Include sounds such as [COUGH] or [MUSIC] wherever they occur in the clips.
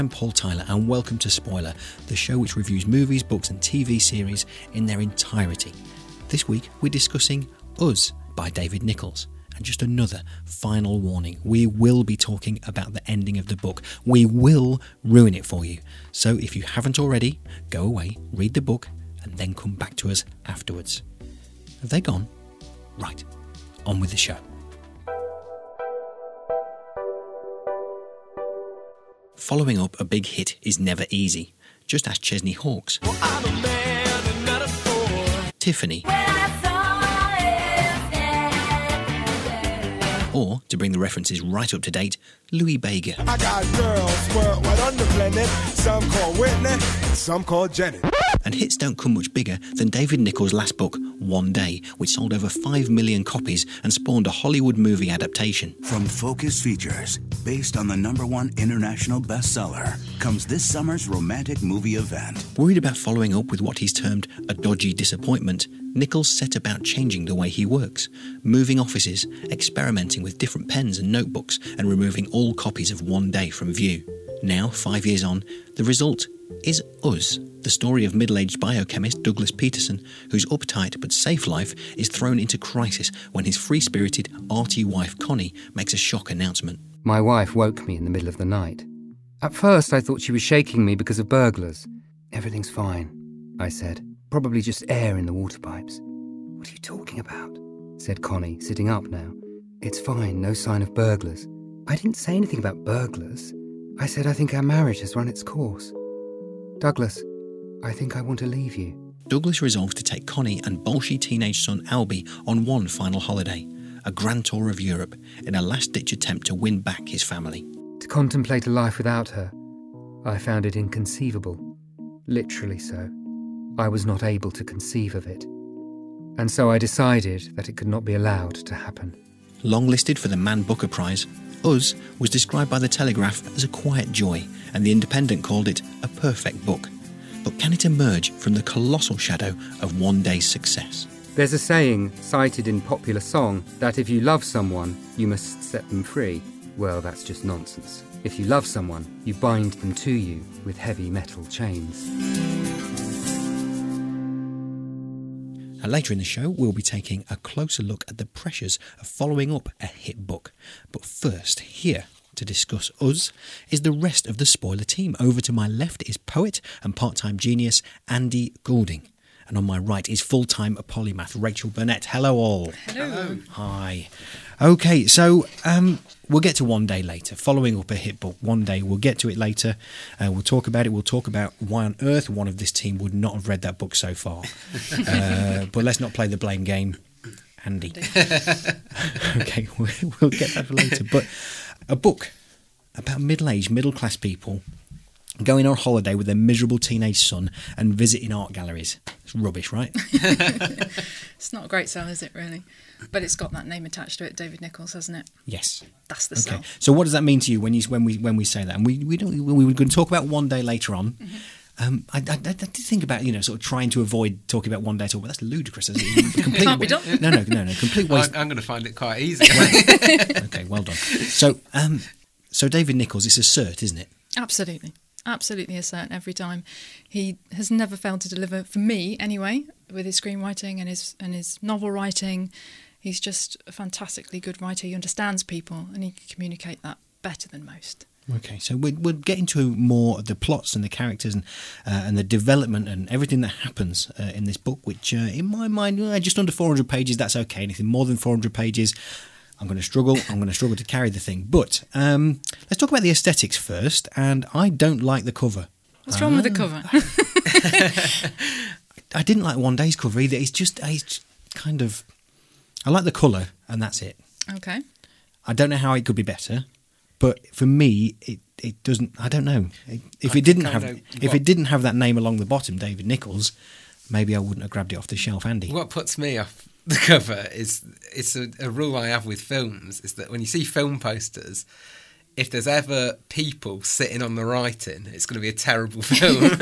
I'm Paul Tyler, and welcome to Spoiler, the show which reviews movies, books, and TV series in their entirety. This week, we're discussing Us by David Nicholls. And just another final warning we will be talking about the ending of the book. We will ruin it for you. So if you haven't already, go away, read the book, and then come back to us afterwards. Have they gone? Right, on with the show. Following up a big hit is never easy. Just ask Chesney Hawkes, Tiffany, or, to bring the references right up to date, Lou Bega. I got girls worldwide on the planet. Some call Whitney, some call Janet. And hits don't come much bigger than David Nicholls' last book, One Day, which sold over 5 million copies and spawned a Hollywood movie adaptation. From Focus Features, based on the number one international bestseller, comes this summer's romantic movie event. Worried about following up with what he's termed a dodgy disappointment, Nicholls set about changing the way he works, moving offices, experimenting with different pens and notebooks, and removing all copies of One Day from view. Now, five years on, the result is Us, the story of middle aged biochemist Douglas Peterson, whose uptight but safe life is thrown into crisis when his free spirited, arty wife Connie makes a shock announcement. My wife woke me in the middle of the night. At first, I thought she was shaking me because of burglars. Everything's fine, I said. Probably just air in the water pipes. What are you talking about? said Connie, sitting up now. It's fine, no sign of burglars. I didn't say anything about burglars. I said I think our marriage has run its course. Douglas, I think I want to leave you. Douglas resolves to take Connie and bolshy teenage son Albie on one final holiday, a grand tour of Europe, in a last ditch attempt to win back his family. To contemplate a life without her, I found it inconceivable. Literally so. I was not able to conceive of it. And so I decided that it could not be allowed to happen. Longlisted for the Man Booker Prize, Us was described by The Telegraph as a quiet joy, and The Independent called it a perfect book. But can it emerge from the colossal shadow of one day's success? There's a saying, cited in popular song, that if you love someone, you must set them free. Well, that's just nonsense. If you love someone, you bind them to you with heavy metal chains. And later in the show, we'll be taking a closer look at the pressures of following up a hit book. But first, here to discuss us is the rest of the spoiler team. Over to my left is poet and part time genius Andy Goulding. And on my right is full time polymath Rachael Burnett. Hello, all. Hello. Hi. Okay, so um, we'll get to one day later. Following up a hit book, one day we'll get to it later. Uh, we'll talk about it. We'll talk about why on earth one of this team would not have read that book so far. [LAUGHS] uh, but let's not play the blame game, Andy. [LAUGHS] okay, [LAUGHS] we'll, we'll get that for later. But a book about middle-aged, middle-class people going on holiday with their miserable teenage son and visiting art galleries. It's rubbish, right? It's not a great sell, is it, really? But it's got that name attached to it, David Nicholls, hasn't it? yes. That's the Okay. sell. So what does that mean to you when you when we when we say that? And we we don't we were going to talk about one day later on. Mm-hmm. Um, I, I, I did think about you know sort of trying to avoid talking about one day at all, but that's ludicrous. Isn't it? [LAUGHS] Complete Can't be done. No, no, no, no. Complete waste. I'm, I'm going to find it quite easy. [LAUGHS] [LAUGHS] okay, well done. So, um, so David Nicholls, it's a cert, isn't it? Absolutely. Absolutely a certain every time. He has never failed to deliver, for me anyway, with his screenwriting and his and his novel writing. He's just a fantastically good writer. He understands people and he can communicate that better than most. Okay, so we're, we're getting to more of the plots and the characters and uh, and the development and everything that happens uh, in this book, which uh, in my mind, uh, just under 400 pages, that's okay. Anything more than 400 pages, I'm going to struggle. I'm going to struggle to carry the thing. But um, let's talk about the aesthetics first. And I don't like the cover. What's wrong with the cover? [LAUGHS] I didn't like One Day's cover either. It's just, it's just kind of. I like the colour, and that's it. okay. I don't know how it could be better, but for me, it, it doesn't. I don't know if it didn't have know if what- it didn't have that name along the bottom, David Nicholls. maybe I wouldn't have grabbed it off the shelf, Andy. What puts me off [LAUGHS] the cover is it's a, a rule I have with films is that when you see film posters, if there's ever people sitting on the writing, it's going to be a terrible [LAUGHS] film. [LAUGHS]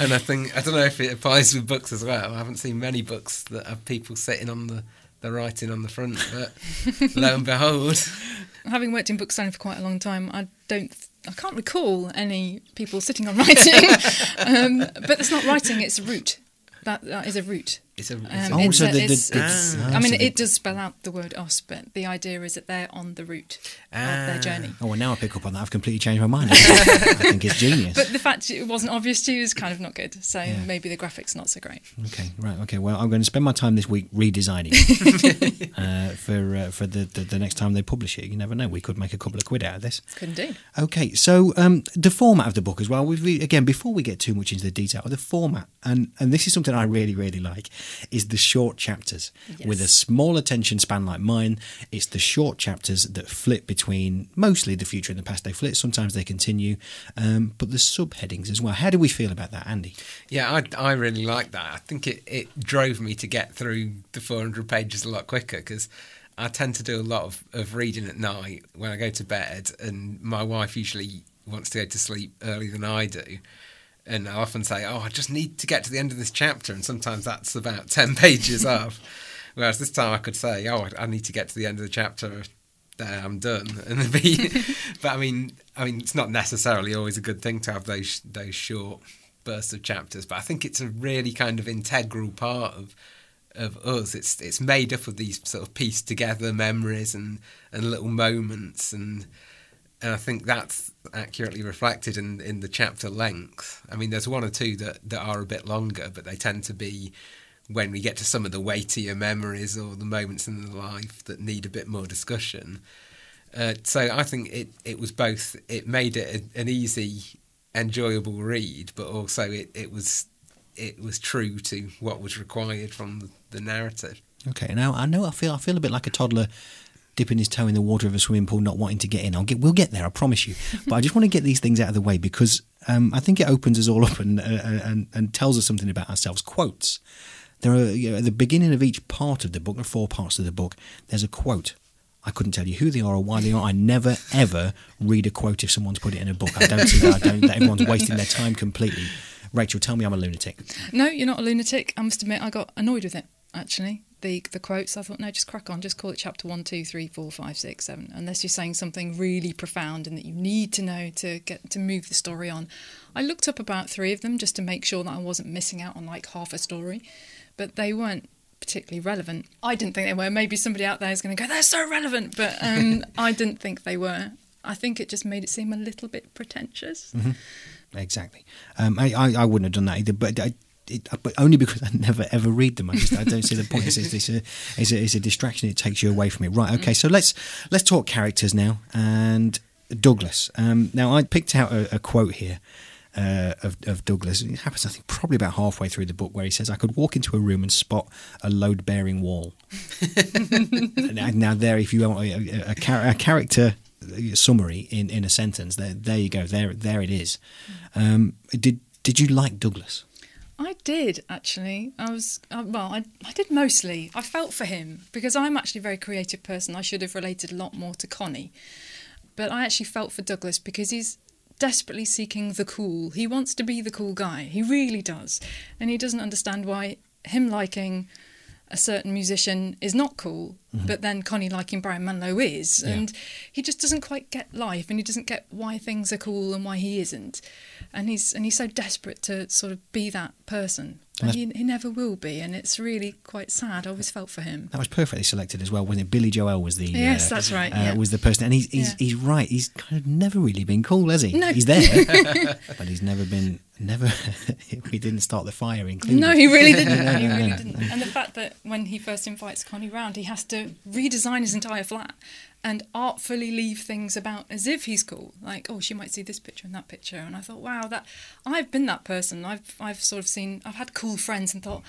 and I think I don't know if it applies with books as well. I haven't seen many books that have people sitting on the the writing on the front, but lo and behold, [LAUGHS] Having worked in book selling for quite a long time, I don't, I can't recall any people sitting on writing. [LAUGHS] um, but it's not writing; it's a route. That that is a route. It's a, it's Um, a Oh, it's so a- the- the- it's- it's- it's- ah, I mean, so it does spell out the word Us, but the idea is that they're on the route of their journey. Oh, well, now I pick up on that. I've completely changed my mind. [LAUGHS] I think it's genius. But the fact it wasn't obvious to you is kind of not good. So maybe the graphics not so great. Okay, right. Okay. Well, I'm going to spend my time this week redesigning it [LAUGHS] uh, for uh, for the, the the next time they publish it. You never know. We could make a couple of quid out of this. Couldn't do. Okay, so um, the format of the book as well. We've re- again before we get too much into the detail, the format, and and this is something I really really like, is the short chapters with a small attention span like mine. It's the short chapters that flip between mostly the future and the past. They flip. Sometimes they continue, um, but the subheadings as well. How do we feel about that, Andy? Yeah, I, I really like that. I think it, it drove me to get through the 400 pages a lot quicker because I tend to do a lot of, of reading at night when I go to bed, and my wife usually wants to go to sleep earlier than I do. And I often say, Oh, I just need to get to the end of this chapter, and sometimes that's about [LAUGHS] 10 pages up. Whereas this time I could say, Oh, I I need to get to the end of the chapter. There, I'm done, [LAUGHS] and be. [LAUGHS] but I mean, I mean, it's not necessarily always a good thing to have those those short bursts of chapters, but I think it's a really kind of integral part of of us. It's it's made up of these sort of pieced together memories and and little moments, and and I think that's accurately reflected in in the chapter length. I mean, there's one or two that that are a bit longer, but they tend to be when we get to some of the weightier memories or the moments in the life that need a bit more discussion. Uh, so I think it, it was both. It made it a, an easy, enjoyable read, but also it, it was it was true to what was required from the, the narrative. Okay, now I know I feel I feel a bit like a toddler dipping his toe in the water of a swimming pool, not wanting to get in. I'll get we'll get there, I promise you. [LAUGHS] But I just want to get these things out of the way because um, I think it opens us all up and, uh, and and tells us something about ourselves. Quotes. There are you know, at the beginning of each part of the book, or four parts of the book. There's a quote. I couldn't tell you who they are or why they are. I never ever read a quote if someone's put it in a book. I don't see that. I don't. That everyone's wasting their time completely. Rachael, tell me I'm a lunatic. No, you're not a lunatic. I must admit, I got annoyed with it actually. The the quotes. I thought, no, just crack on. Just call it chapter one, two, three, four, five, six, seven. Unless you're saying something really profound and that you need to know to get to move the story on. I looked up about three of them just to make sure that I wasn't missing out on like half a story, but they weren't particularly relevant. I didn't think they were. Maybe somebody out there is going to go, they're so relevant, but um, [LAUGHS] I didn't think they were. I think it just made it seem a little bit pretentious. Exactly. Um, I, I, I wouldn't have done that either, but I, it, but only because I never ever read them. I just I don't see the point. It's, it's, a, it's, a, it's a distraction. It takes you away from it. Right. Okay. So let's let's talk characters now. And Douglas. Um, now I picked out a, a quote here. Uh, of, of Douglas. It happens, I think, probably about halfway through the book, where he says, "I could walk into a room and spot a load-bearing wall." [LAUGHS] now, now, there, if you want a, a, char- a character summary in, in a sentence, there, there you go. There, there it is. Um, did did you like Douglas? I did actually. I was uh, well. I I did mostly. I felt for him because I'm actually a very creative person. I should have related a lot more to Connie, but I actually felt for Douglas because he's desperately seeking the cool. He wants to be the cool guy. He really does, and he doesn't understand why him liking a certain musician is not cool, mm-hmm. but then Connie liking Barry Manilow is, Yeah. and he just doesn't quite get life, and he doesn't get why things are cool and why he isn't, and he's and he's so desperate to sort of be that person, and he, he never will be, and it's really quite sad. I always felt for him. That was perfectly selected as well, wasn't it? Billy Joel was the Yes, uh, that's right, Uh, yeah. Was the person, and he's he's, Yeah. he's right. He's kind of never really been cool, has he? No. He's there, [LAUGHS] but he's never been. Never. [LAUGHS] we didn't start the fire, including. No, he really didn't. [LAUGHS] No, he really didn't. And the fact that when he first invites Connie round, he has to redesign his entire flat and artfully leave things about as if he's cool. Like, oh, she might see this picture and that picture. And I thought, wow, that I've been that person. I've I've sort of seen. I've had cool friends and thought,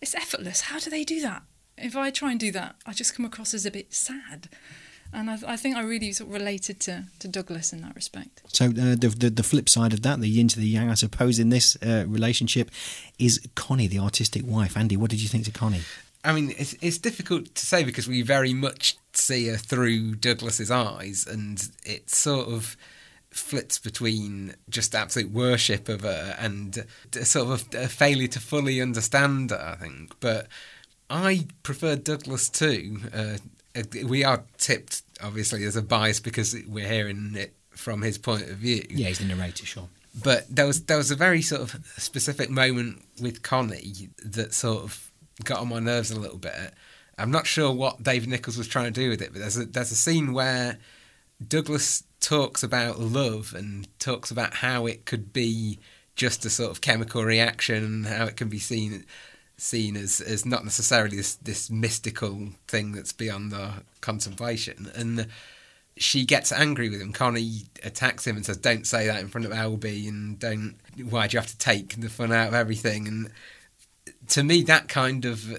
it's effortless. How do they do that? If I try and do that, I just come across as a bit sad. and I, I think I really sort of related to, to Douglas in that respect. So uh, the, the the flip side of that, the yin to the yang, I suppose, in this uh, relationship, is Connie, the artistic wife. Andy, what did you think to Connie? I mean, it's, it's difficult to say because we very much see her through Douglas's eyes, and it sort of flits between just absolute worship of her and sort of a failure to fully understand her, I think. But I prefer Douglas too. Uh, we are tipped, obviously, as a bias because we're hearing it from his point of view. Yeah, he's the narrator, sure. But there was there was a very sort of specific moment with Connie that sort of got on my nerves a little bit. I'm not sure what David Nicholls was trying to do with it, but there's a there's a scene where Douglas talks about love and talks about how it could be just a sort of chemical reaction and how it can be seen seen as as not necessarily this this mystical thing that's beyond our contemplation and she gets angry with him. Connie attacks him and says, "Don't say that in front of Albie and don't. Why do you have to take the fun out of everything?" And to me, that kind of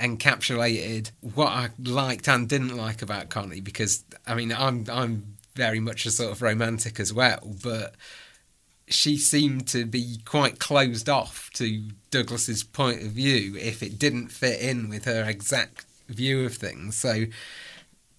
encapsulated what I liked and didn't like about Connie. Because I mean, I'm I'm very much a sort of romantic as well, but she seemed to be quite closed off to Douglas's point of view if it didn't fit in with her exact view of things. So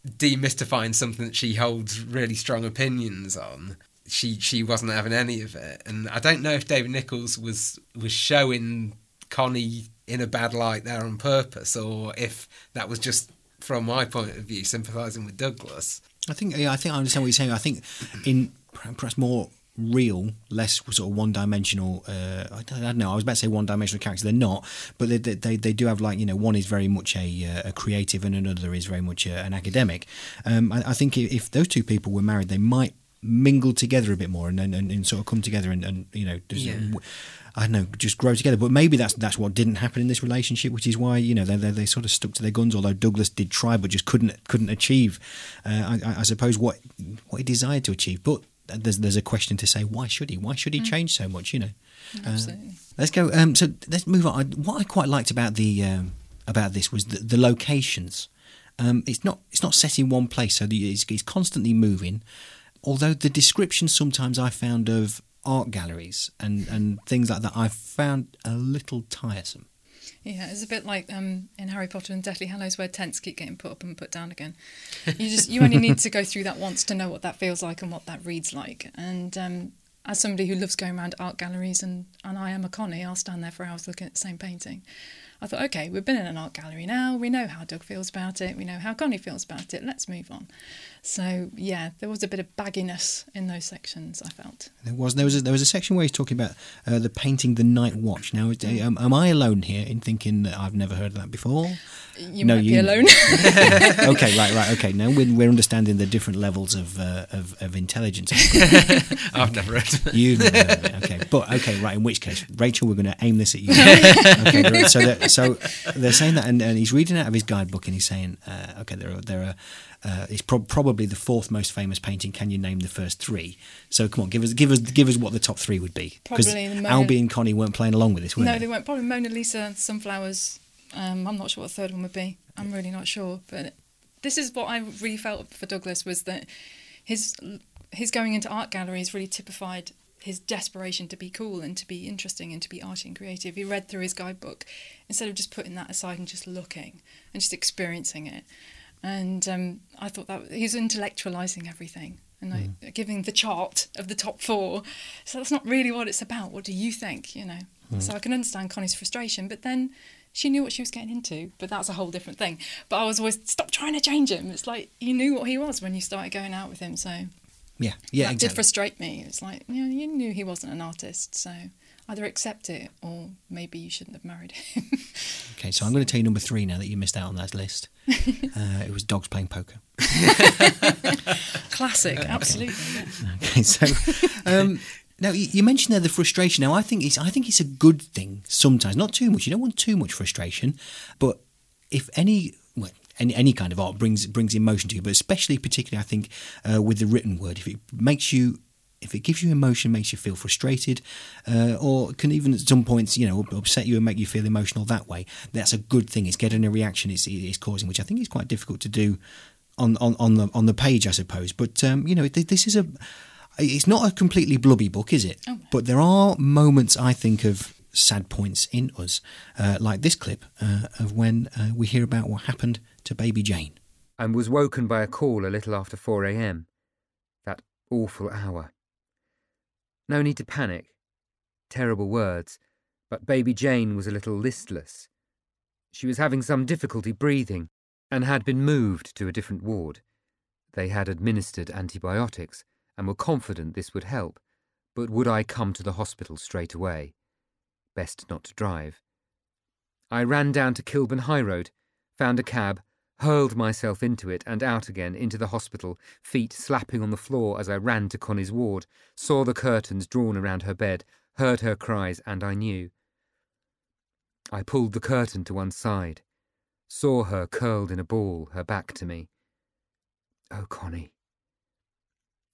demystifying something that she holds really strong opinions on, she she wasn't having any of it. And I don't know if David Nicholls was was showing Connie in a bad light there on purpose, or if that was just from my point of view sympathising with Douglas. I think yeah, I think I understand what you're saying. I think in perhaps more real, less sort of one dimensional. Uh, I, don't, I, don't, know. I was about to say one dimensional characters. They're not, but they, they, they do have like you know one is very much a, uh, a creative and another is very much a, an academic. Um, I, I, think if those two people were married, they might mingle together a bit more and and, and sort of come together and, and you know. Yeah. I don't know, just grow together. But maybe that's that's what didn't happen in this relationship, which is why you know they they, they sort of stuck to their guns. Although Douglas did try, but just couldn't couldn't achieve. Uh, I, I, suppose what what he desired to achieve. But there's there's a question to say why should he? Why should he mm. change so much? You know. Absolutely. Uh, let's go. Um, so let's move on. I, what I quite liked about the um, about this was the, the locations. Um, it's not it's not set in one place, so the, it's, it's constantly moving. Although the description sometimes I found of art galleries and, and things like that I found a little tiresome. Yeah, it's a bit like um, in Harry Potter and Deathly Hallows where tents keep getting put up and put down again. You just you only need to go through that once to know what that feels like and what that reads like. And um, as somebody who loves going around art galleries and, and I am a Connie, I'll stand there for hours looking at the same painting. I thought, okay, we've been in an art gallery now. We know how Doug feels about it. We know how Connie feels about it. Let's move on. So yeah, there was a bit of bagginess in those sections. I felt there was there was a, there was a section where he's talking about uh, the painting the Night Watch. Now, um, am I alone here in thinking that I've never heard of that before? You no, might you... be alone. [LAUGHS] [LAUGHS] okay, right, right, okay. Now we're, we're understanding the different levels of uh, of, of, intelligence. [LAUGHS] I've never read it. You've never heard. Of you okay, but okay, right. In which case, Rachael, we're going to aim this at you. okay, so they're, so they're saying that, and, and, he's reading out of his guidebook, and he's saying, uh, okay, there are there are uh, it's pro- probably the fourth most famous painting. Can you name the first three? So come on, give us give us give us what the top three would be. Because Albie and Connie weren't playing along with this, were no, they? they weren't. Probably Mona Lisa, Sunflowers. Um, I'm not sure what the third one would be. I'm really not sure. But this is what I really felt for Douglas was that his his going into art galleries really typified his desperation to be cool and to be interesting and to be arty and creative. He read through his guidebook instead of just putting that aside and just looking and just experiencing it and um, I thought that he's intellectualizing everything and like, mm. giving the chart of the top four. So that's not really what it's about. What do you think? You know. Mm. So I can understand Connie's frustration, but then she knew what she was getting into. But that's a whole different thing. But I was always stop trying to change him. It's like you knew what he was when you started going out with him. So yeah, yeah, that exactly. did frustrate me. It's like you know, you knew he wasn't an artist, so either accept it or maybe you shouldn't have married him. [LAUGHS] okay, so I'm going to tell you number three now that you missed out on that list. [LAUGHS] Uh, it was dogs playing poker. [LAUGHS] Classic, absolutely. Okay, so um, now you mentioned there the frustration. Now I think it's I think it's a good thing sometimes, not too much. You don't want too much frustration, but if any well, any, any kind of art brings brings emotion to you, but especially particularly I think uh, with the written word, if it makes you if it gives you emotion, makes you feel frustrated, uh, or can even at some points, you know, upset you and make you feel emotional that way, that's a good thing. It's getting a reaction it's, it's causing, which I think is quite difficult to do on, on, on the on the page, I suppose. But um, you know, this is a it's not a completely blubby book, is it? Oh. But there are moments, I think, of sad points in us, uh, like this clip uh, of when uh, we hear about what happened to baby Jane. and was woken by a call a little after 4 a.m. That awful hour. No need to panic. Terrible words, but baby Jane was a little listless. She was having some difficulty breathing and had been moved to a different ward. They had administered antibiotics and were confident this would help, but would I come to the hospital straight away? Best not to drive. I ran down to Kilburn High Road, found a cab, hurled myself into it and out again into the hospital, feet slapping on the floor as I ran to Connie's ward, saw the curtains drawn around her bed, heard her cries, and I knew. I pulled the curtain to one side, saw her curled in a ball, her back to me. Oh, Connie.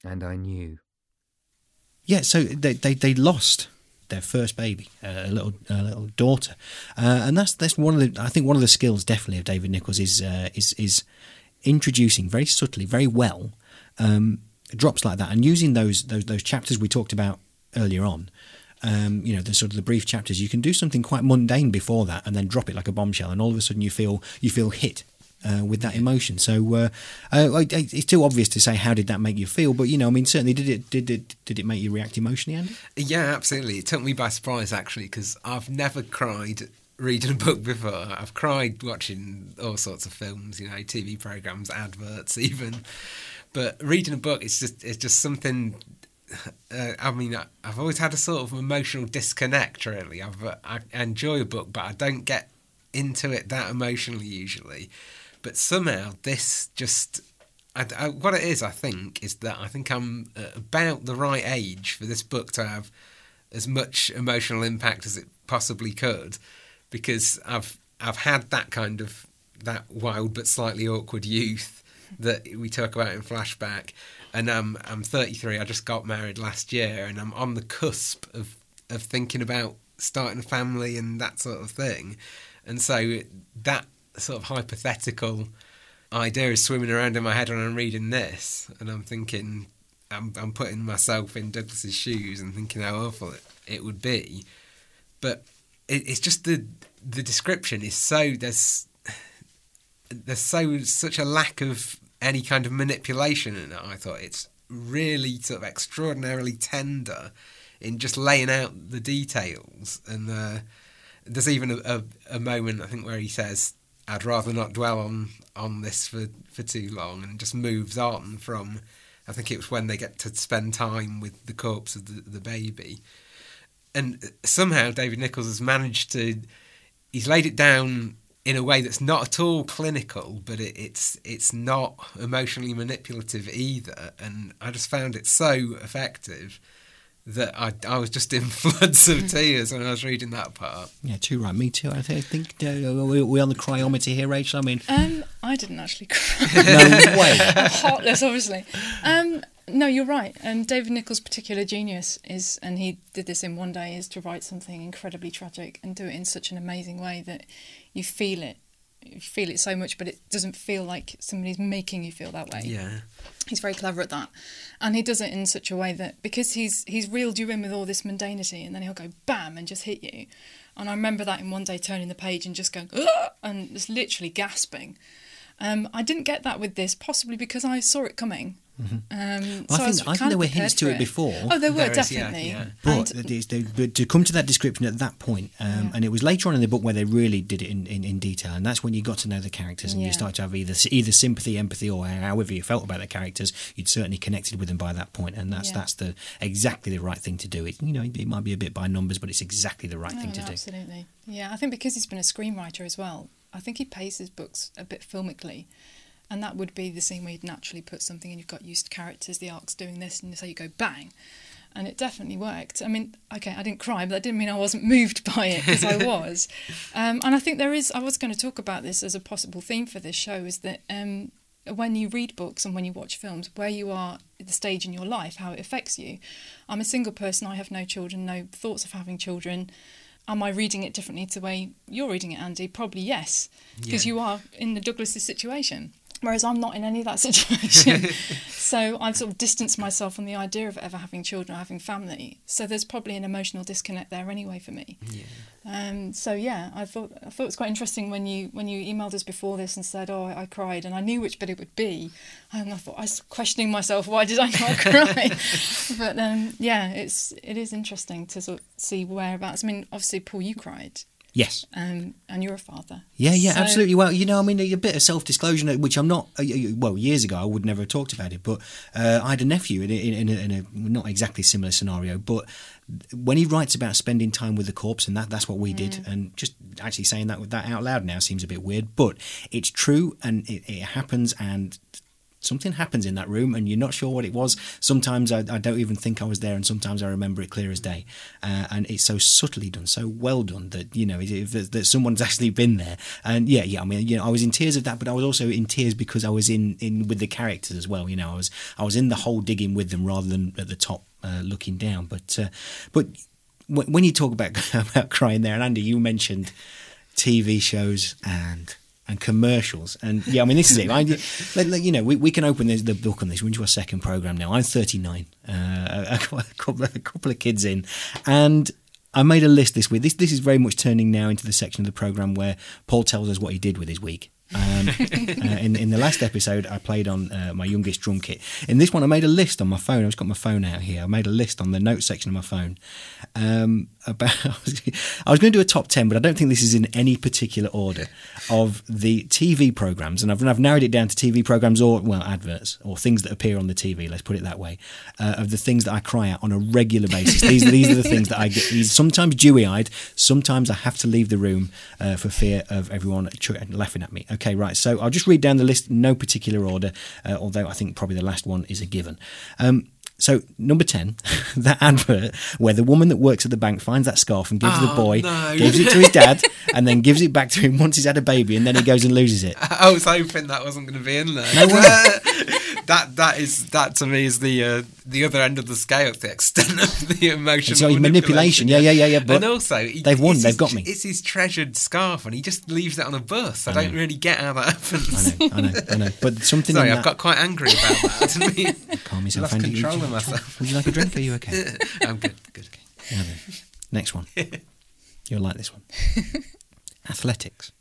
And I knew. Yeah, so they they, they lost their first baby, a little a little daughter, uh, and that's that's one of the I think one of the skills definitely of David Nicholls is uh, is is introducing very subtly, very well, um, drops like that, and using those those those chapters we talked about earlier on. Um, you know, the sort of the brief chapters. You can do something quite mundane before that, and then drop it like a bombshell, and all of a sudden you feel you feel hit uh, with that emotion. So uh, uh, it's too obvious to say how did that make you feel, but you know, I mean, certainly did it did it did it make you react emotionally, Andy? Yeah, absolutely. It took me by surprise actually because I've never cried reading a book before. I've cried watching all sorts of films, you know, TV programs, adverts, [LAUGHS] even. But reading a book, it's just it's just something. Uh, I mean, I- I've always had a sort of emotional disconnect. Really, I've uh, I enjoy a book, but I don't get into it that emotionally usually. But somehow this just I, I, what it is, I think, is that I think I'm uh, about the right age for this book to have as much emotional impact as it possibly could, because I've I've had that kind of that wild but slightly awkward youth that we talk about in flashback, and um, I'm 33. I just got married last year, and I'm on the cusp of of thinking about starting a family and that sort of thing, and so that sort of hypothetical idea is swimming around in my head when I'm reading this, and I'm thinking, I'm, I'm putting myself in Douglas's shoes and thinking how awful it, it would be. But it, it's just the the description is so there's there's so such a lack of any kind of manipulation in it. I thought it's really sort of extraordinarily tender in just laying out the details and. Uh, there's even a, a, a moment I think where he says, "I'd rather not dwell on on this for for too long," and just moves on from. I think it was when they get to spend time with the corpse of the, the baby, and somehow David Nicholls has managed to. He's laid it down in a way that's not at all clinical, but it, it's it's not emotionally manipulative either, and I just found it so effective that I, I was just in [LAUGHS] floods of tears when I was reading that part. Yeah, too right. Me too. I think, I think uh, we- we're on the cryometer here, Rachael. I mean, Um, I didn't actually cry. [LAUGHS] no way. I'm [LAUGHS] heartless, obviously. Um, no, you're right. Um, David Nicholls' particular genius is, and he did this in one day, is to write something incredibly tragic and do it in such an amazing way that you feel it. You feel it so much, but it doesn't feel like somebody's making you feel that way. Yeah. He's very clever at that, and he does it in such a way that because he's he's reeled you in with all this mundanity, and then he'll go bam and just hit you. And I remember that in one day turning the page and just going "Ugh!" and just literally gasping. Um, I didn't get that with this, possibly because I saw it coming. Um, Well, I think- was I think there were hints to for it before. Oh, there were There is, yeah, definitely. yeah. But, And- it is- they- but to come to that description at that point, um, and it was later on in the book where they really did it in, in, in detail, and that's when you got to know the characters and you Yeah. start to have either either sympathy, empathy, or however you felt about the characters. You'd certainly connected with them by that point, and that's Yeah. that's the exactly the right thing to do. It you know it might be a bit by numbers, but it's exactly the right Oh, thing to no, do. Absolutely. Yeah, I think because he's been a screenwriter as well, I think he pays his books a bit filmically. And that would be the scene where you'd naturally put something and you've got used characters, the arc's doing this, and so you go bang. And it definitely worked. I mean, okay, I didn't cry, but that didn't mean I wasn't [LAUGHS] moved by it, because I [LAUGHS] was. Um, and I think there is, I was going to talk about this as a possible theme for this show, is that um, when you read books and when you watch films, where you are at the stage in your life, how it affects you. I'm a single person, I have no children, no thoughts of having children. Am I reading it differently to the way you're reading it, Andy? Probably yes, because Yeah. you are in the Douglas's situation. Whereas I'm not in any of that [LAUGHS] situation. so I've sort of distanced myself from the idea of ever having children or having family. So there's probably an emotional disconnect there anyway for me. Yeah. Um, so yeah, I thought I thought it was quite interesting when you when you emailed us before this and said, "Oh, I, I cried," and I knew which bit it would be, and I thought I was questioning myself, why did I not [LAUGHS] cry? but um, yeah, it's it is interesting to sort of see whereabouts. I mean, obviously, Paul, you cried, Yes. um, and you're a father. Yeah, yeah, So- absolutely. Well, you know, I mean, a bit of self-disclosure, which I'm not. uh, Well, years ago, I would never have talked about it, but uh, I had a nephew in a, in, a, in a not exactly similar scenario, but when he writes about spending time with the corpse, and that that's what we did, and just actually saying that with that out loud now seems a bit weird, but it's true, and it, it happens, and something happens in that room and you're not sure what it was. Sometimes I, I don't even think I was there, and sometimes I remember it clear as day. Uh, and it's so subtly done, so well done that you know that, someone's [LAUGHS] actually been there. And yeah, yeah. I mean, you know, I was in tears of that, but I was also in tears because I was in in with the characters as well. You know, I was I was in the hole digging with them rather than at the top uh, looking down. But uh, but when you talk about [LAUGHS] about crying there, and Andy, you mentioned TV shows and and commercials, and yeah, I mean this is it. I, [LAUGHS] you know, we, we can open this, the book on this. We're into our second program now. I'm 39, uh, [LAUGHS] a, a couple, a couple of kids in, and I made a list this week. This this is very much turning now into the section of the program where Paul tells us what he did with his week. Um, [LAUGHS] uh, in in the last episode, I played on uh, my youngest drum kit. In this one, I made a list on my phone. I've just got my phone out here. I made a list on the notes section of my phone um, [LAUGHS] about. I was, going to do a top ten, but I don't think this is in any particular order of the TV programs, and I've, I've narrowed it down to TV programs or well adverts or things that appear on the TV. Let's put it that way. Uh, of the things that I cry out on a regular basis. These these are the things that I get. Sometimes dewy eyed. Sometimes I have to leave the room uh, for fear of everyone ch- laughing at me. Okay, right. So I'll just read down the list, no particular order. Uh, although I think probably the last one is a given. Um, so number ten, [LAUGHS] that advert where the woman that works at the bank finds that scarf and gives the Oh, boy, no. gives it to his dad, and then gives it back to him once he's had a baby, and then he goes and loses it. [LAUGHS] I was hoping that wasn't going to be in there. No way. [LAUGHS] that that is that to me is the uh, the other end of the scale, the extent of the emotional It's like manipulation. Yeah, yeah, yeah, yeah. But and also, he- they've won. They've his- got me. It's his treasured scarf, and he just leaves it on a bus. I, I don't know. really get how that happens. I know, I know, I know. But something Sorry, I've that. got quite angry about that. [LAUGHS] I mean- Calm yourself, lost Andy. control you- myself. Would you like a drink? Are you okay? [LAUGHS] I'm good. Good. Okay. Next one. [LAUGHS] You'll like this one. Athletics.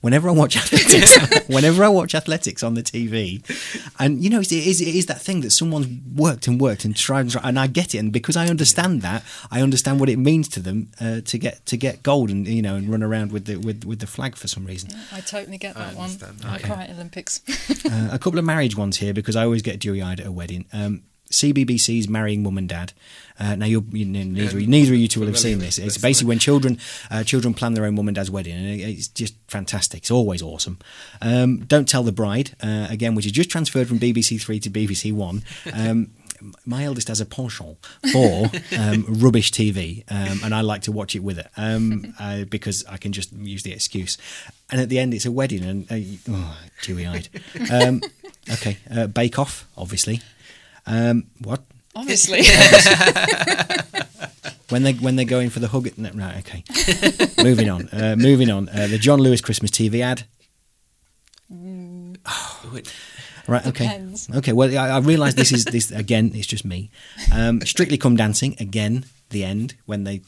Whenever I watch [LAUGHS] athletics, whenever I watch athletics on the TV, and you know, it is, it is that thing that someone's worked and worked and tried and tried, and I get it, and because I understand that, I understand what it means to them uh, to get to get gold and you know and run around with the with with the flag for some reason. I totally get I that one. understand that, cry at Olympics. [LAUGHS] uh, a couple of marriage ones here because I always get dewy eyed at a wedding. Um, CBBC's Marrying Mum and Dad. Uh, now, you're, you neither, Yeah, neither of you two will have seen this. It's basically when children uh, children plan their own mum and dad's wedding, and it- it's just fantastic. It's always awesome. Um, Don't Tell the Bride, uh, again, which is just transferred from BBC Three to BBC One. Um, [LAUGHS] my eldest has a penchant for um, rubbish TV, um, and I like to watch it with her um, [LAUGHS] uh, because I can just use the excuse. And at the end, it's a wedding, and uh, oh, dewy-eyed. Um, okay, uh, Bake Off, obviously. Um, what? Obviously. [LAUGHS] When they when they're going for the hug? No, right, okay. moving on. Uh, moving on. Uh, the John Lewis Christmas TV ad. [SIGHS] Wait, Right. Okay. Depends. Okay. Well, I, I realise this is this again. It's just me. Um, Strictly Come Dancing again. The end when they.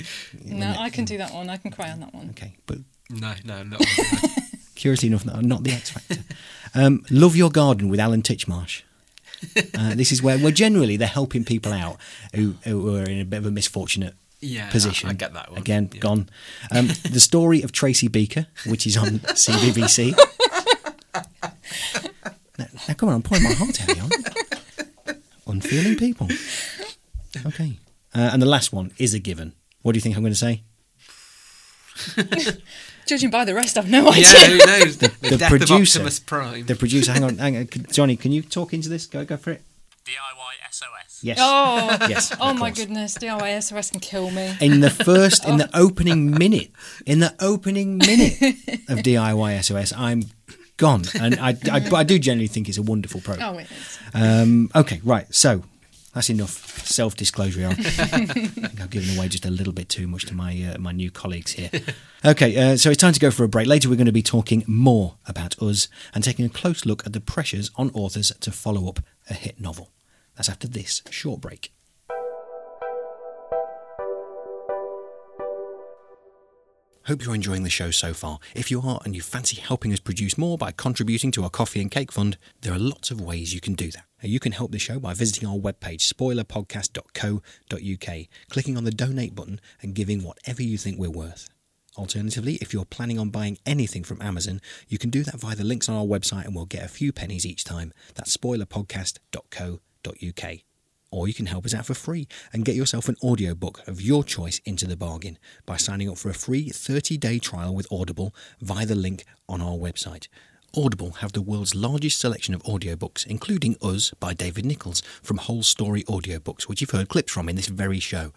when no, they- I can do that one. I can cry on that one. Okay, but No, no, not. [LAUGHS] curiously enough, not, not the X Factor. Um, Love Your Garden with Alan Titchmarsh. Uh, this is where, we're generally they're helping people out who, who are in a bit of a misfortunate Yeah, position. I- I get that one. Again, Yeah. gone. Um, the story of Tracy Beaker, which is on [LAUGHS] CBBC. now, now, come on, I'm pouring my heart out, Jan. Unfeeling people. Okay. Uh, and the last one is a given. What do you think I'm going to say? [LAUGHS] Judging by the rest, I've no idea. yeah, who knows? The, the death producer- of Optimus Prime. The producer, hang on, [LAUGHS] hang on. Johnny, can you talk into this? Go, go for it. DIY SOS. Yes. Oh, Yes, oh of my goodness, DIY SOS can kill me. in the first in the [LAUGHS] opening minute in the opening minute of DIY SOS I'm gone and I, I, but I do generally think it's a wonderful program Oh, it is. um, okay right so That's enough self-disclosure. I think [LAUGHS] I've given away just a little bit too much to my uh, my new colleagues here. Okay, uh, so it's time to go for a break. Later, we're going to be talking more about us and taking a close look at the pressures on authors to follow up a hit novel. That's after this short break. Hope you're enjoying the show so far. If you are and you fancy helping us produce more by contributing to our coffee and cake fund, there are lots of ways you can do that. You can help the show by visiting our webpage, spoilerpodcast.co.uk, clicking on the donate button and giving whatever you think we're worth. Alternatively, if you're planning on buying anything from Amazon, you can do that via the links on our website and we'll get a few pennies each time. That's spoilerpodcast.co.uk. Or you can help us out for free and get yourself an audiobook of your choice into the bargain by signing up for a free 30 day trial with Audible via the link on our website. Audible have the world's largest selection of audiobooks, including Us by David Nicholls from Whole Story Audiobooks, which you've heard clips from in this very show.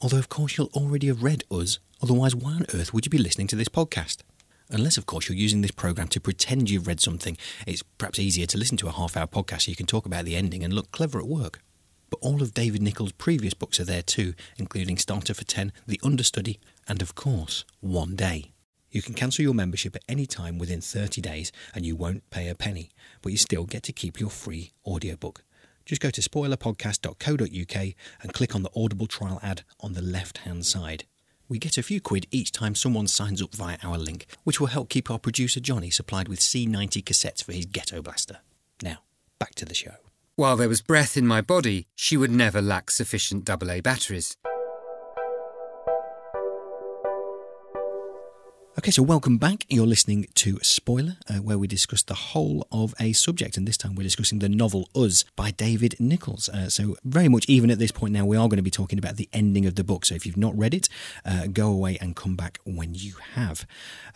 Although, of course, you'll already have read Us, otherwise, why on earth would you be listening to this podcast? Unless, of course, you're using this program to pretend you've read something, it's perhaps easier to listen to a half hour podcast so you can talk about the ending and look clever at work. But all of David Nicholls' previous books are there too, including Starter for 10, The Understudy, and of course, One Day. You can cancel your membership at any time within 30 days and you won't pay a penny, but you still get to keep your free audiobook. Just go to spoilerpodcast.co.uk and click on the Audible trial ad on the left hand side. We get a few quid each time someone signs up via our link, which will help keep our producer Johnny supplied with C90 cassettes for his ghetto blaster. Now, back to the show. While there was breath in my body, she would never lack sufficient AA batteries. Okay, so welcome back. You're listening to Spoiler, uh, where we discuss the whole of a subject, and this time we're discussing the novel Us by David Nicholls. Uh, so, very much even at this point now, we are going to be talking about the ending of the book. So, if you've not read it, uh, go away and come back when you have.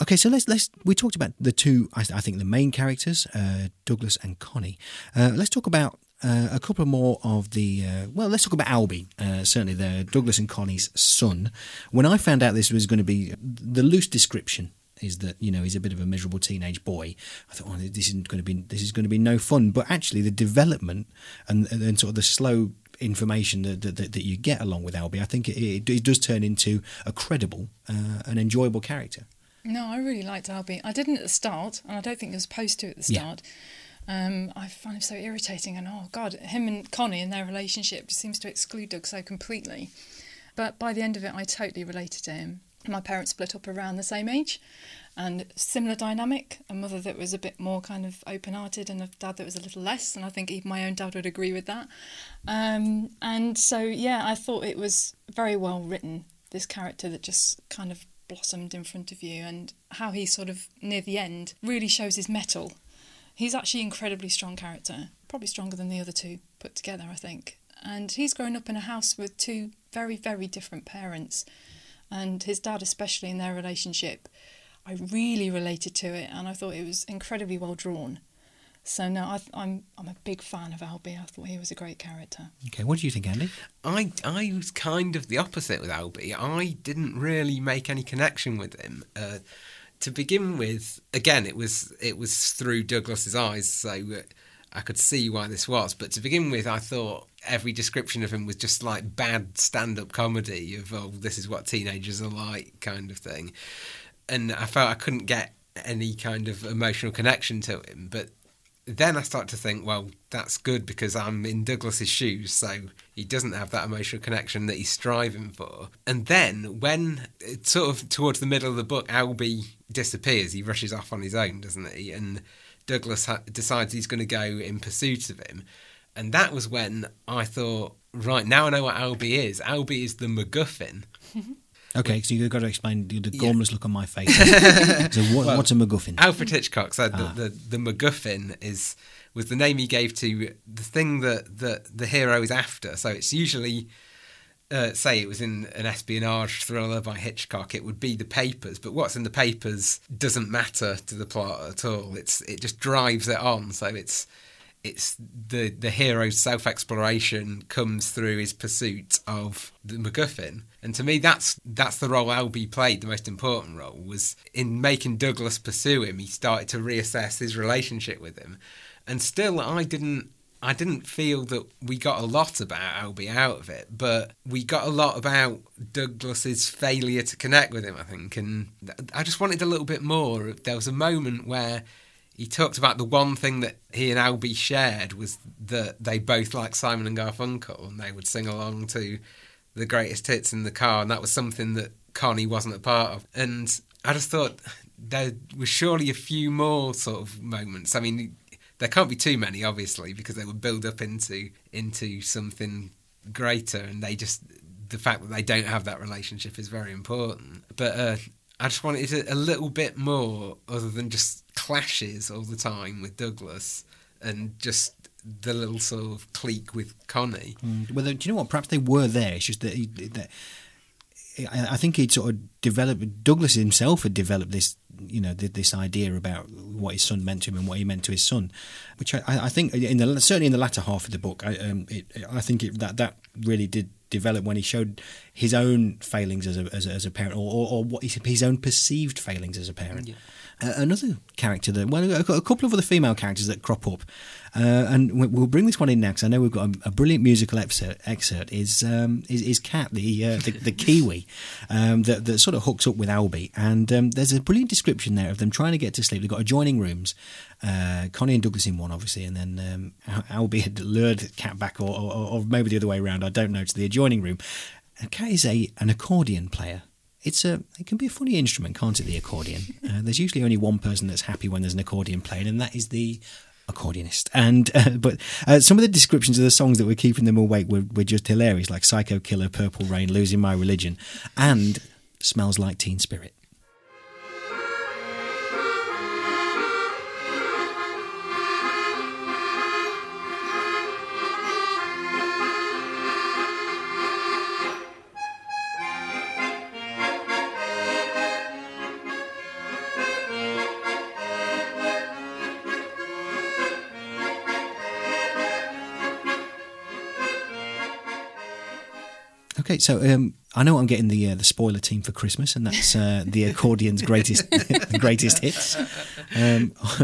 Okay, so let's let's we talked about the two, I, I think, the main characters, uh, Douglas and Connie. Uh, let's talk about uh, a couple more of the uh, well let's talk about albie uh, certainly the douglas and connie's son when i found out this was going to be the loose description is that you know he's a bit of a miserable teenage boy i thought oh, this isn't going to be this is going to be no fun but actually the development and, and sort of the slow information that, that, that you get along with albie i think it, it, it does turn into a credible uh, and enjoyable character No, I really liked Albie. I didn't at the start, and I don't think I was supposed to at the Yeah. Um, I find him so irritating, and oh god, him and Connie and their relationship just seems to exclude Doug so completely. But by the end of it, I totally related to him. My parents split up around the same age, and similar dynamic. A mother that was a bit more kind of open-hearted, and a dad that was a little less. And I think even my own dad would agree with that. Um, and so, yeah, I thought it was very well written. This character that just kind of blossomed in front of you, and how he sort of near the end really shows his mettle. He's actually an incredibly strong character, probably stronger than the other two put together, I think. And he's grown up in a house with two very, very different parents, and his dad, especially in their relationship. I really related to it, and I thought it was incredibly well drawn. So no, I, I'm I'm a big fan of Albie. I thought he was a great character. okay what do you think andy I I was kind of the opposite with Albie. I didn't really make any connection with him. Uh, to begin with, again, it was it was through Douglas's eyes, so I could see why this was. But to begin with, I thought every description of him was just like bad stand-up comedy of oh, this is what teenagers are like, kind of thing. And I felt I couldn't get any kind of emotional connection to him, but then I start to think, well, that's good because I'm in Douglas's shoes, so he doesn't have that emotional connection that he's striving for. And then when it's sort of towards the middle of the book, Albie disappears. He rushes off on his own, doesn't he? And Douglas ha- decides he's going to go in pursuit of him. And that was when I thought, right, now I know what Albie is. Albie is the MacGuffin. [LAUGHS] Okay, so you've got to explain the, the gormless look on my face. [LAUGHS] so what, Well, what's a MacGuffin? Alfred Hitchcock said Ah. the, the MacGuffin is was the name he gave to the thing that, that the hero is after. So it's usually, uh, say it was in an espionage thriller by Hitchcock, it would be the papers. But what's in the papers doesn't matter to the plot at all. It's it just drives it on. So it's it's the the hero's self exploration comes through his pursuit of the MacGuffin, and to me that's that's the role Albie played. The most important role was in making Douglas pursue him. He started to reassess his relationship with him, and still I didn't I didn't feel that we got a lot about Albie out of it, but we got a lot about Douglas's failure to connect with him, I think. And I just wanted a little bit more. There was a moment where he talked about the one thing that he and Albie shared was that they both liked Simon and Garfunkel and they would sing along to the greatest hits in the car, and that was something that Connie wasn't a part of. And I just thought there was surely a few more sort of moments. I mean, there can't be too many, obviously, because they would build up into into something greater, and they just the fact that they don't have that relationship is very important. But uh, I just wanted a, a little bit more, other than just clashes all the time with Douglas, and just the little sort of clique with Connie. Well, do you know what? Perhaps they were there. It's just that, he, that I think he'd sort of developed. Douglas himself had developed this, you know, th- this idea about what his son meant to him and what he meant to his son, which I, I think in the certainly in the latter half of the book, I, um, it, I think it, that that really did develop when he showed his own failings as a as a, as a parent, or, or, or what his, his own perceived failings as a parent. Uh, another character that well, a, a couple of other female characters that crop up, uh, and we- we'll bring this one in now because I know we've got a, a brilliant musical excerpt. Excerpt is um, is, is Cat, the, uh, the the [LAUGHS] Kiwi, um, that that sort of hooks up with Albie, and um, there's a brilliant description there of them trying to get to sleep. They've got adjoining rooms, uh, Connie and Douglas in one, obviously, and then um, Albie had lured Cat back, or, or, or maybe the other way around. I don't know to the adjoining room. Cat is a an accordion player. It's a it can be a funny instrument, can't it? The accordion. [LAUGHS] Uh, there's usually only one person that's happy when there's an accordion playing, and that is the accordionist. And uh, but uh, some of the descriptions of the songs that were keeping them awake were, were just hilarious, like "Psycho Killer," "Purple Rain," "Losing My Religion," and "Smells Like Teen Spirit." Okay, so um, I know I'm getting the uh, the spoiler team for Christmas, and that's uh, the [LAUGHS] accordion's greatest [LAUGHS] greatest hits. Um, [LAUGHS]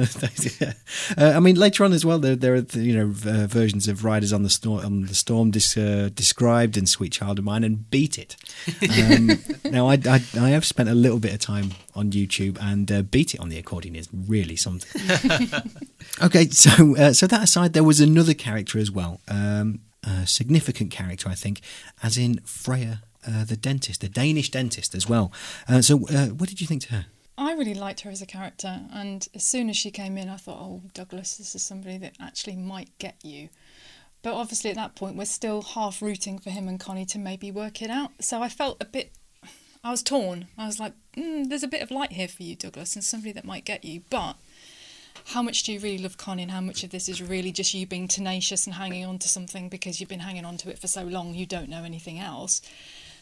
uh, I mean, later on as well, there, there are you know uh, versions of Riders on the Storm, on the Storm dis, uh, described and Sweet Child of Mine and Beat It. Um, now, I, I I have spent a little bit of time on YouTube, and uh, Beat It on the accordion is really something. Okay, so uh, so that aside, there was another character as well, um, significant character, I think, as in Freya, uh, the dentist, the Danish dentist as well. Uh, so, uh, what did you think to her? I really liked her as a character, and as soon as she came in, I thought, oh, Douglas, this is somebody that actually might get you. But obviously, at that point, we're still half rooting for him and Connie to maybe work it out. So I felt a bit. I was torn. I was like, mm, there's a bit of light here for you, Douglas, and somebody that might get you. But how much do you really love Connie, and how much of this is really just you being tenacious and hanging on to something because you've been hanging on to it for so long you don't know anything else?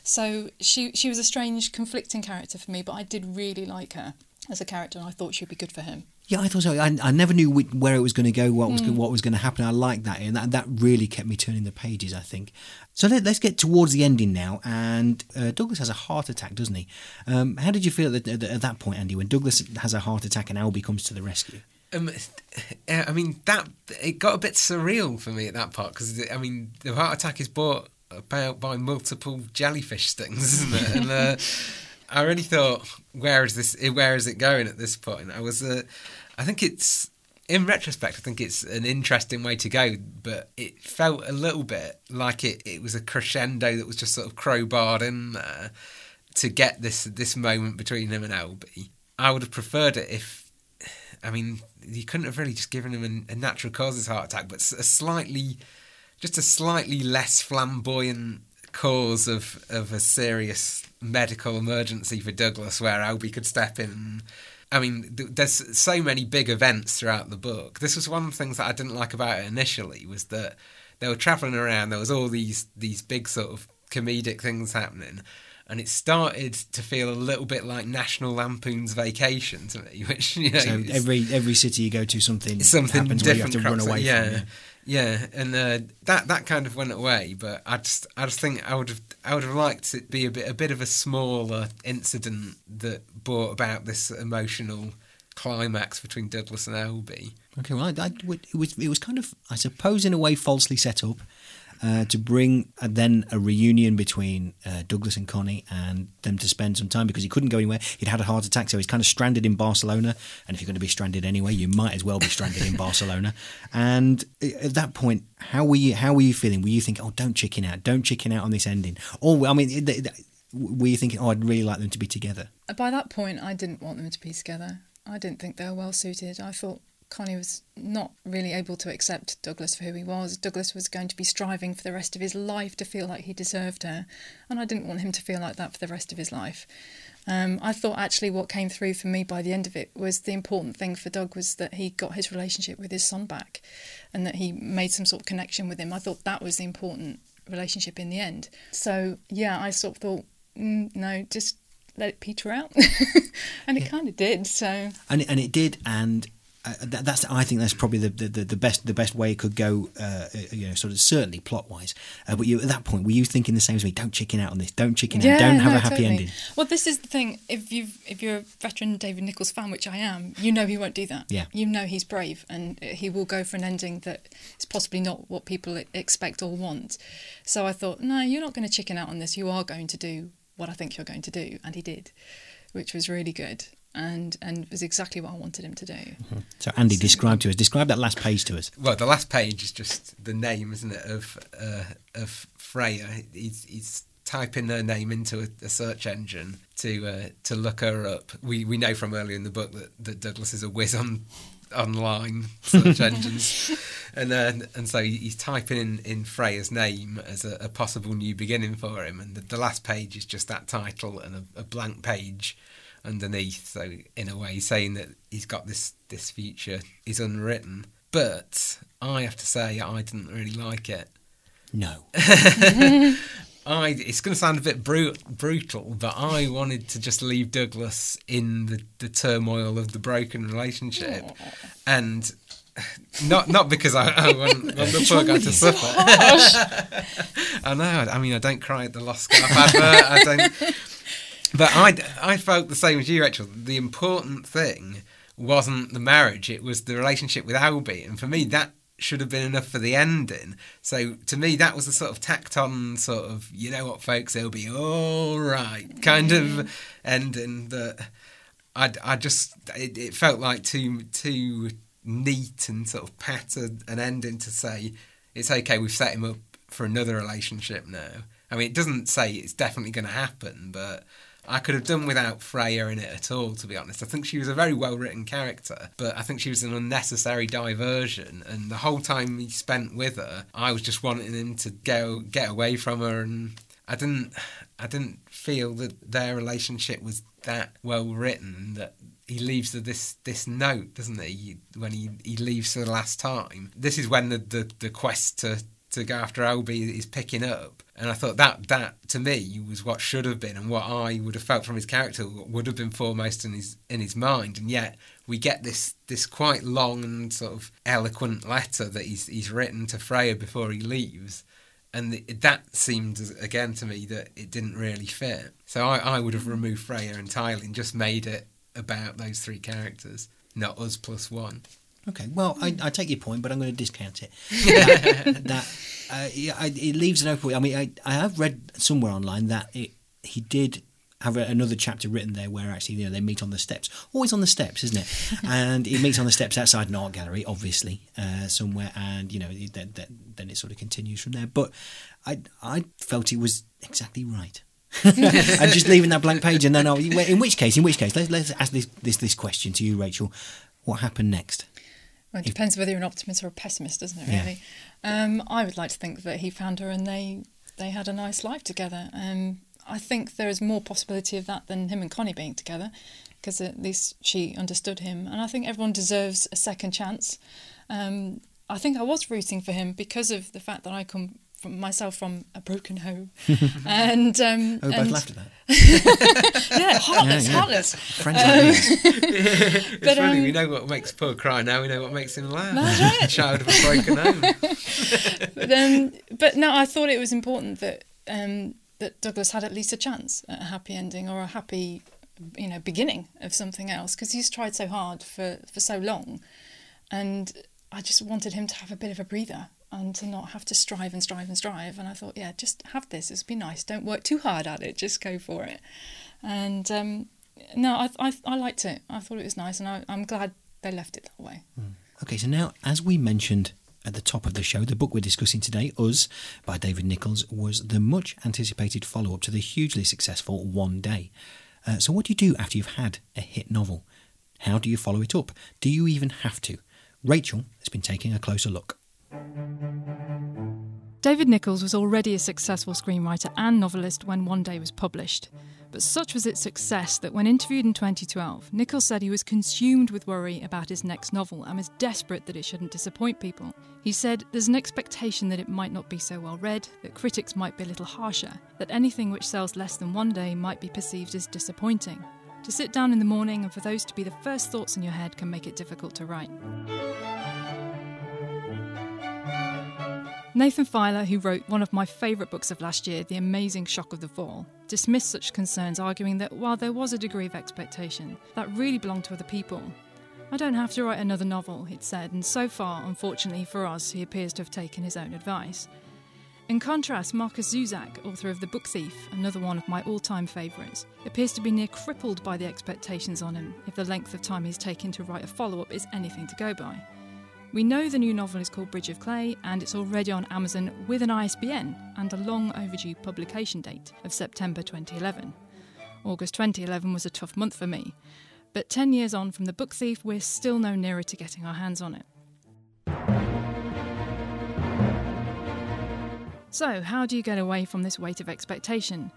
So she she was a strange, conflicting character for me, but I did really like her as a character, and I thought she'd be good for him. Yeah, I thought so. I, I never knew where it was going to go, what was go- what was going to happen. I liked that, and that, that really kept me turning the pages. I think. So let, us get towards the ending now. And uh, Douglas has a heart attack, doesn't he? Um, how did you feel at, at, at that point, Andy, when Douglas has a heart attack and Albie comes to the rescue? Um, uh, I mean that it got a bit surreal for me at that part because I mean the heart attack is brought about by multiple jellyfish stings, isn't it? and uh, I really thought, where is this? Where is it going at this point? I was, uh, I think it's in retrospect, I think it's an interesting way to go, but it felt a little bit like it, it was a crescendo that was just sort of crowbarred in there to get this this moment between him and Albie. I would have preferred it if I mean, you couldn't have really just given him a, a natural causes heart attack, but a slightly, just a slightly less flamboyant cause of of a serious medical emergency for Douglas, where Albie could step in. I mean, there's so many big events throughout the book. This was one of the things that I didn't like about it initially was that they were travelling around. There was all these these big sort of comedic things happening, and it started to feel a little bit like National Lampoon's Vacation to me, [LAUGHS] which you know, So every every city you go to, something something happens where you have to run away yeah, from. yeah, and uh, that that kind of went away. But I just I just think I would have I would have liked it to be a bit a bit of a smaller incident that brought about this emotional climax between Douglas and Albie. Okay, well, I, I would- it was it was kind of, I suppose, in a way, falsely set up uh, to bring uh, then a reunion between uh, Douglas and Connie and them to spend some time because he couldn't go anywhere. He'd had a heart attack, so he's kind of stranded in Barcelona. And if you're going to be stranded anyway, you might as well be stranded in Barcelona. [LAUGHS] And at that point, how were you? How were you feeling? Were you thinking, "Oh, don't chicken out, don't chicken out on this ending"? Or I mean, were you thinking, "Oh, I'd really like them to be together"? By that point, I didn't want them to be together. I didn't think they were well suited. I thought Connie was not really able to accept Douglas for who he was. Douglas was going to be striving for the rest of his life to feel like he deserved her, and I didn't want him to feel like that for the rest of his life. Um, I thought actually what came through for me by the end of it was the important thing for Doug was that he got his relationship with his son back and that he made some sort of connection with him. I thought that was the important relationship in the end. So, yeah, I sort of thought, mm, no, just let it peter out. [LAUGHS] and it kind of did. So, and it, and it did, and uh, that, that's I think that's probably the, the, the best the best way it could go. Uh, you know, sort of certainly plot wise. Uh, but you at that point were you thinking the same as me? Don't chicken out on this. Don't chicken out. Don't have no, a happy totally. ending. Well, this is the thing. If you if you're a veteran David Nicholls fan, which I am, you know he won't do that. Yeah. You know he's brave, and he will go for an ending that is possibly not what people expect or want. So I thought, no, you're not going to chicken out on this. You are going to do what I think you're going to do, and he did, which was really good. And and was exactly what I wanted him to do. So Andy, describe to us. Describe that last page to us. Well, the last page is just the name, isn't it, of uh, of Freya. He's, he's typing her name into a, a search engine to uh, to look her up. We we know from earlier in the book that, that Douglas is a whiz on online [LAUGHS] search engines, and uh, and so he's typing in, in Freya's name as a, a possible new beginning for him. And the, the last page is just that title and a, a blank page underneath. So in a way, saying that he's got this this future is unwritten. But I have to say, I didn't really like it. No. [LAUGHS] I it's going to sound a bit bru- brutal, but I wanted to just leave Douglas in the, the turmoil of the broken relationship, and not not because I, I want, [LAUGHS] want the poor guy to suffer. [LAUGHS] I know. I mean, I don't cry at the lost scarf advert. I don't. But I, I felt the same as you, Rachael. The important thing wasn't the marriage; it was the relationship with Albie, and for me, that should have been enough for the ending. So to me, that was a sort of tacked on, sort of you know what, folks, it'll be all right kind of ending that. I, I just it, it felt like too too neat and sort of patterned an ending to say it's okay. We've set him up for another relationship now. I mean, it doesn't say it's definitely going to happen, but I could have done without Freya in it at all, to be honest. I think she was a very well written character, but I think she was an unnecessary diversion. And the whole time he spent with her, I was just wanting him to go get away from her, and I didn't. I didn't feel that their relationship was that well written that he leaves this this note, doesn't he? When he, he leaves for the last time. This is when the, the, the quest to to go after Albie is picking up. And I thought that that to me was what should have been and what I would have felt from his character would have been foremost in his in his mind. And yet we get this this quite long and sort of eloquent letter that he's he's written to Freya before he leaves. And that seemed again to me that it didn't really fit. So I, I would have removed Freya entirely and just made it about those three characters, not us plus one. Okay, well, I, I take your point, but I'm going to discount it. [LAUGHS] that that, uh, yeah, it leaves an open. I mean, I, I have read somewhere online that it, he did have a, another chapter written there where actually you know they meet on the steps, always on the steps, isn't it? [LAUGHS] and he meets on the steps outside an art gallery, obviously uh, somewhere, and you know then, then then it sort of continues from there. But I I felt it was exactly right. [LAUGHS] and just leaving that blank page, and then I'll, in which case, in which case, let's, let's ask this, this this question to you, Rachael. What happened next? Well, it depends whether you're an optimist or a pessimist, doesn't it? Yeah. Really. Um, I would like to think that he found her and they they had a nice life together. Um, I think there is more possibility of that than him and Connie being together, because at least she understood him, and I think everyone deserves a second chance. Um, I think I was rooting for him because of the fact that I come from myself from a broken home, [LAUGHS] and um, Oh, we both laughed at that. yeah, heartless, Yeah, yeah. heartless. Friends like these. [LAUGHS] It's But, funny, um, we know what makes Paul cry now, we know what makes him laugh. That's right. [LAUGHS] Child of a broken home. but, um, but no, I thought it was important that um, that Douglas had at least a chance at a happy ending or a happy you know, beginning of something else because he's tried so hard for, for so long. And I just wanted him to have a bit of a breather and to not have to strive and strive and strive. And I thought, yeah, just have this. It'll be nice. Don't work too hard at it. Just go for it. And um, no, I, I, I liked it. I thought it was nice. And I, I'm glad they left it that way. Okay, so now, as we mentioned at the top of the show, the book we're discussing today, Us, by David Nicholls, was the much anticipated follow up to the hugely successful One Day. Uh, so, what do you do after you've had a hit novel? How do you follow it up? Do you even have to? Rachael has been taking a closer look. David Nicholls was already a successful screenwriter and novelist when One Day was published. But such was its success that when interviewed in 2012, Nicholls said he was consumed with worry about his next novel and was desperate that it shouldn't disappoint people. He said there's an expectation that it might not be so well read, that critics might be a little harsher, that anything which sells less than one day might be perceived as disappointing. To sit down in the morning and for those to be the first thoughts in your head can make it difficult to write. Nathan Filer, who wrote one of my favourite books of last year, The Amazing Shock of the Fall, dismissed such concerns, arguing that while there was a degree of expectation, that really belonged to other people. I don't have to write another novel, he'd said, and so far, unfortunately for us, he appears to have taken his own advice. In contrast, Markus Zusak, author of The Book Thief, another one of my all time favourites, appears to be near crippled by the expectations on him if the length of time he's taken to write a follow up is anything to go by. We know the new novel is called Bridge of Clay and it's already on Amazon with an ISBN and a long overdue publication date of September 2011. August 2011 was a tough month for me, but 10 years on from The Book Thief, we're still no nearer to getting our hands on it. So, how do you get away from this weight of expectation?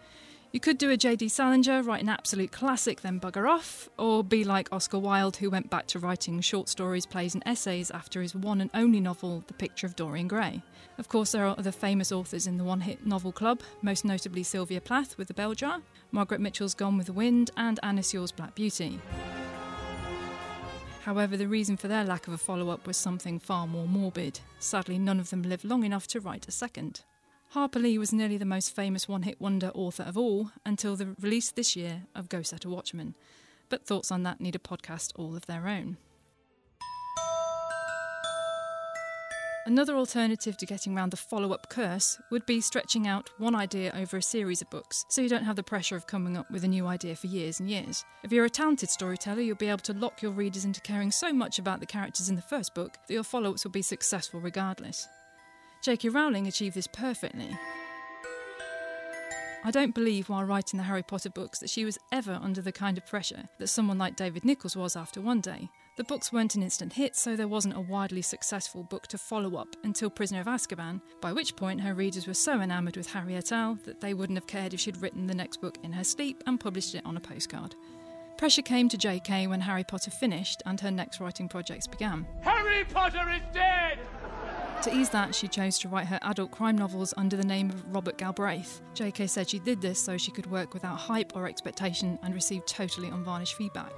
You could do a J.D. Salinger, write an absolute classic, then bugger off, or be like Oscar Wilde, who went back to writing short stories, plays, and essays after his one and only novel, The Picture of Dorian Gray. Of course, there are other famous authors in the one hit novel club, most notably Sylvia Plath with The Bell Jar, Margaret Mitchell's Gone with the Wind, and Anna Sewell's Black Beauty. However, the reason for their lack of a follow up was something far more morbid. Sadly, none of them lived long enough to write a second. Harper Lee was nearly the most famous one hit wonder author of all until the release this year of Go Set a Watchman. But thoughts on that need a podcast all of their own. Another alternative to getting around the follow up curse would be stretching out one idea over a series of books, so you don't have the pressure of coming up with a new idea for years and years. If you're a talented storyteller, you'll be able to lock your readers into caring so much about the characters in the first book that your follow ups will be successful regardless. J.K. Rowling achieved this perfectly. I don't believe while writing the Harry Potter books that she was ever under the kind of pressure that someone like David Nicholls was after One Day. The books weren't an instant hit, so there wasn't a widely successful book to follow up until Prisoner of Azkaban, by which point her readers were so enamoured with Harry et al. that they wouldn't have cared if she'd written the next book in her sleep and published it on a postcard. Pressure came to JK when Harry Potter finished and her next writing projects began. Harry Potter is dead! To ease that, she chose to write her adult crime novels under the name of Robert Galbraith. JK said she did this so she could work without hype or expectation and receive totally unvarnished feedback.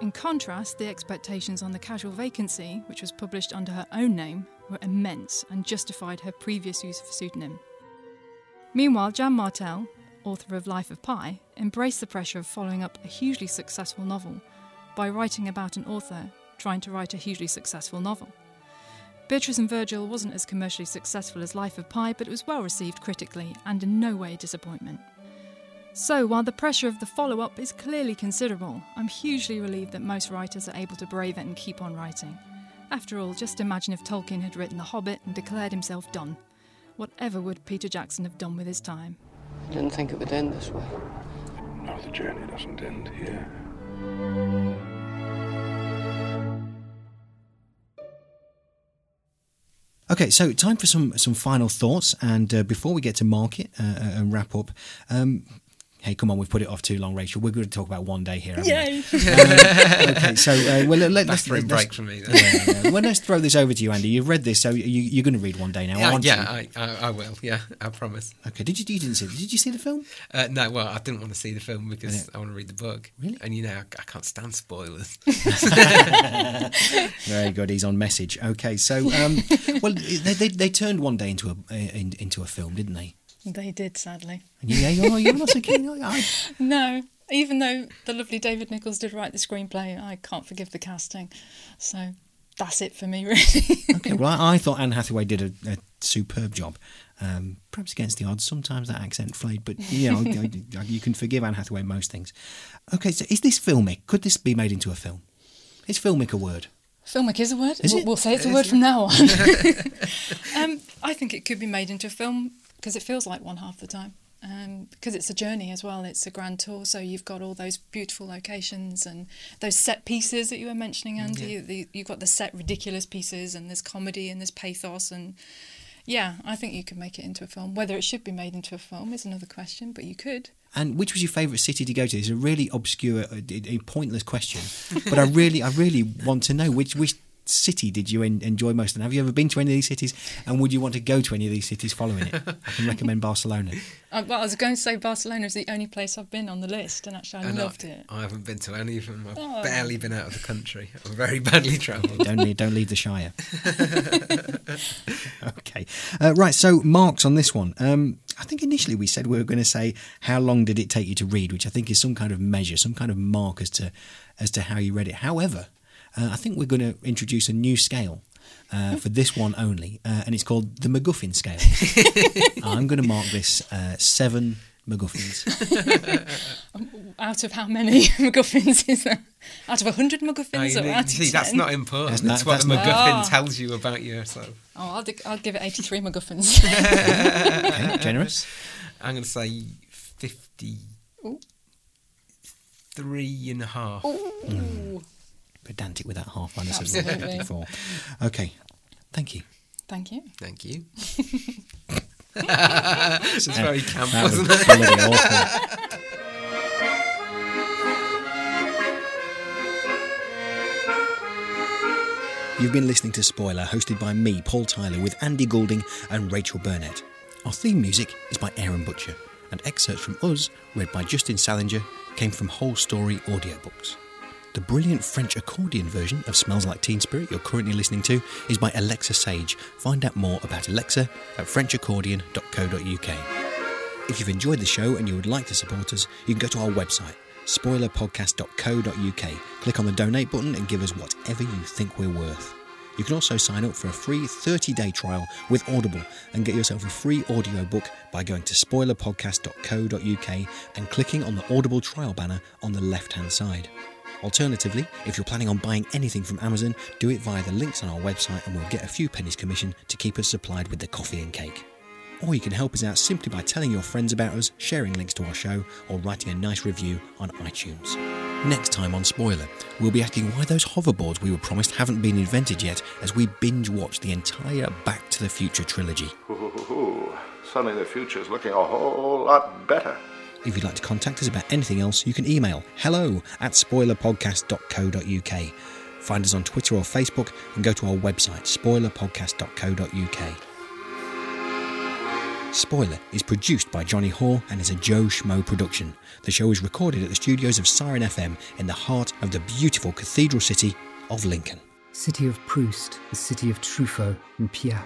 In contrast, the expectations on The Casual Vacancy, which was published under her own name, were immense and justified her previous use of a pseudonym. Meanwhile, Yann Martel, author of Life of Pi, embraced the pressure of following up a hugely successful novel by writing about an author trying to write a hugely successful novel. Beatrice and Virgil wasn't as commercially successful as Life of Pi, but it was well received critically and in no way a disappointment. So, while the pressure of the follow up is clearly considerable, I'm hugely relieved that most writers are able to brave it and keep on writing. After all, just imagine if Tolkien had written The Hobbit and declared himself done. Whatever would Peter Jackson have done with his time? I didn't think it would end this way. No, the journey doesn't end here. Okay, so time for some some final thoughts, and uh, before we get to market uh, and wrap up, um, hey, come on, we've put it off too long, Rachael. We're going to talk about one day here. haven't we? Um, okay, so uh, well, let, let's Bathroom let's- break for me. Then. Yeah, yeah. well, let's throw this over to you, Andy. You've read this, so you, you're going to read one day now, Yeah, aren't yeah you? I, I, I will. Yeah, I promise. Okay. Did you? You didn't see? Did you see the film? Uh, no, well, I didn't want to see the film because Yeah. I want to read the book. Really? And you know, I, I can't stand spoilers. [LAUGHS] [LAUGHS] Very good. He's on message. Okay, so um, well, they, they they turned one day into a uh, in, into a film, didn't they? They did, sadly. Yeah, you're, you're not so keen. [LAUGHS] I, No, Even though the lovely David Nicholls did write the screenplay, I can't forgive the casting. So that's it for me, [LAUGHS] really. Okay, well, I, I thought Anne Hathaway did a, a superb job. Um, perhaps against the odds, sometimes that accent flayed, but you know, you can forgive Anne Hathaway most things. Okay, so is this filmic? Could this be made into a film? Is filmic a word? Filmic is a word. Is we'll, we'll say it's a word from now on. [LAUGHS] um, I think it could be made into a film because it feels like one half the time. Um, because it's a journey as well. It's a grand tour, so you've got all those beautiful locations and those set pieces that you were mentioning, Andy. The, you've got the set ridiculous pieces, and there's comedy and there's pathos, and yeah, I think you could make it into a film. Whether it should be made into a film is another question, but you could. And which was your favourite city to go to? It's a really obscure, a, a pointless question, but I really, I really want to know which which city did you en- enjoy most, and have you ever been to any of these cities? And would you want to go to any of these cities following it? I can recommend Barcelona. [LAUGHS] Uh, well, I was going to say Barcelona is the only place I've been on the list, and actually I And loved I, it. I haven't been to any of them. I've Oh. barely been out of the country. I'm very badly travelled. Don't leave, don't leave the Shire. [LAUGHS] [LAUGHS] okay, uh, right. So marks on this one. Um, I think initially we said we were going to say how long did it take you to read, which I think is some kind of measure, some kind of mark as to as to how you read it. However, uh, I think we're going to introduce a new scale. Uh, for this one only, uh, and it's called the MacGuffin scale. [LAUGHS] I'm going to mark this uh, seven MacGuffins. [LAUGHS] Out of how many [LAUGHS] MacGuffins is that? Out of 100 No, MacGuffins you or need- out of see, that's not important. That's That's, not- what the that's not- MacGuffin Ah. tells you about yourself. Oh, I'll, di- I'll give it 83 MacGuffins. Okay, generous. I'm going to say 53 and a half. Pedantic with that half minus of Absolutely. 54. Okay, thank you. Thank you. Thank you. [LAUGHS] this is very camp, That was wasn't it? bloody awful. You've been listening to Spoiler, hosted by me, Paul Tyler, with Andy Goulding and Rachael Burnett. Our theme music is by Aaron Butcher, and excerpts from Us, read by Justin Salinger, came from Whole Story audiobooks. The brilliant French accordion version of Smells Like Teen Spirit you're currently listening to is by Alexa Sage. Find out more about Alexa at frenchaccordion.co.uk. If you've enjoyed the show and you would like to support us, you can go to our website, spoilerpodcast.co.uk. Click on the donate button and give us whatever you think we're worth. You can also sign up for a free 30 day trial with Audible and get yourself a free audiobook by going to spoilerpodcast.co.uk and clicking on the Audible trial banner on the left hand side. Alternatively, if you're planning on buying anything from Amazon, do it via the links on our website and we'll get a few pennies commission to keep us supplied with the coffee and cake. Or you can help us out simply by telling your friends about us, sharing links to our show, or writing a nice review on iTunes. Next time on Spoiler, we'll be asking why those hoverboards we were promised haven't been invented yet as we binge watch the entire Back to the Future trilogy. Ooh, suddenly the future's looking a whole lot better. If you'd like to contact us about anything else, you can email hello at spoilerpodcast.co.uk. Find us on Twitter or Facebook and go to our website, spoilerpodcast.co.uk. Spoiler is produced by Johnny Hoare and is a Joe Schmo production. The show is recorded at the studios of Siren FM in the heart of the beautiful cathedral city of Lincoln. City of Proust, the city of Truffaut and Piaf.